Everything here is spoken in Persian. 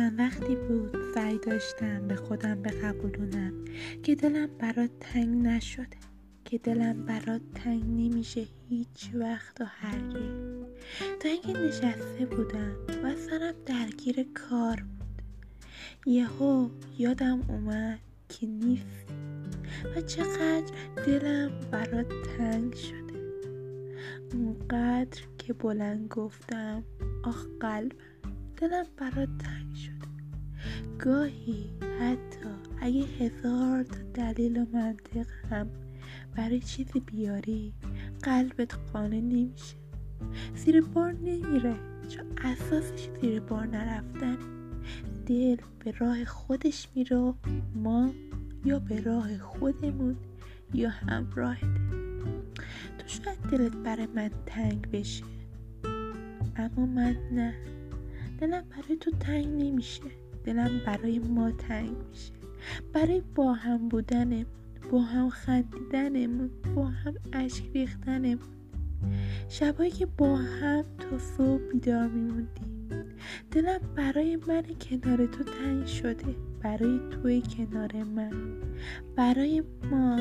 وقتی بود سعی داشتم به خودم بقبولونم که دلم برات تنگ نشده که دلم برات تنگ نمیشه هیچ وقت و هرگز. تا اینکه نشسته بودم و سرم درگیر کار بود. یهو یادم اومد که نیستی و چقدر دلم برات تنگ شده. اونقدر که بلند گفتم آخ قلبم. دلم برات تنگ شده. گاهی حتی اگه هزار تا دلیل و منطق هم برای چیزی بیاری قلبت قانه نمیشه. زیر بار نمیره. چون اساسش زیر بار نرفتن. دل به راه خودش میره ما یا به راه خودمون یا همراه تو شاید دلت برای من تنگ بشه. اما من نه. دلم برای تو تنگ نمیشه. دلم برای ما تنگ میشه. برای با هم بودنمون با هم خندیدنمون با هم اشک ریختنمون. شبایی که با هم تا صبح بیدار میموندیم. دلم برای من کنار تو تنگ شده. برای توی کنار من. برای ما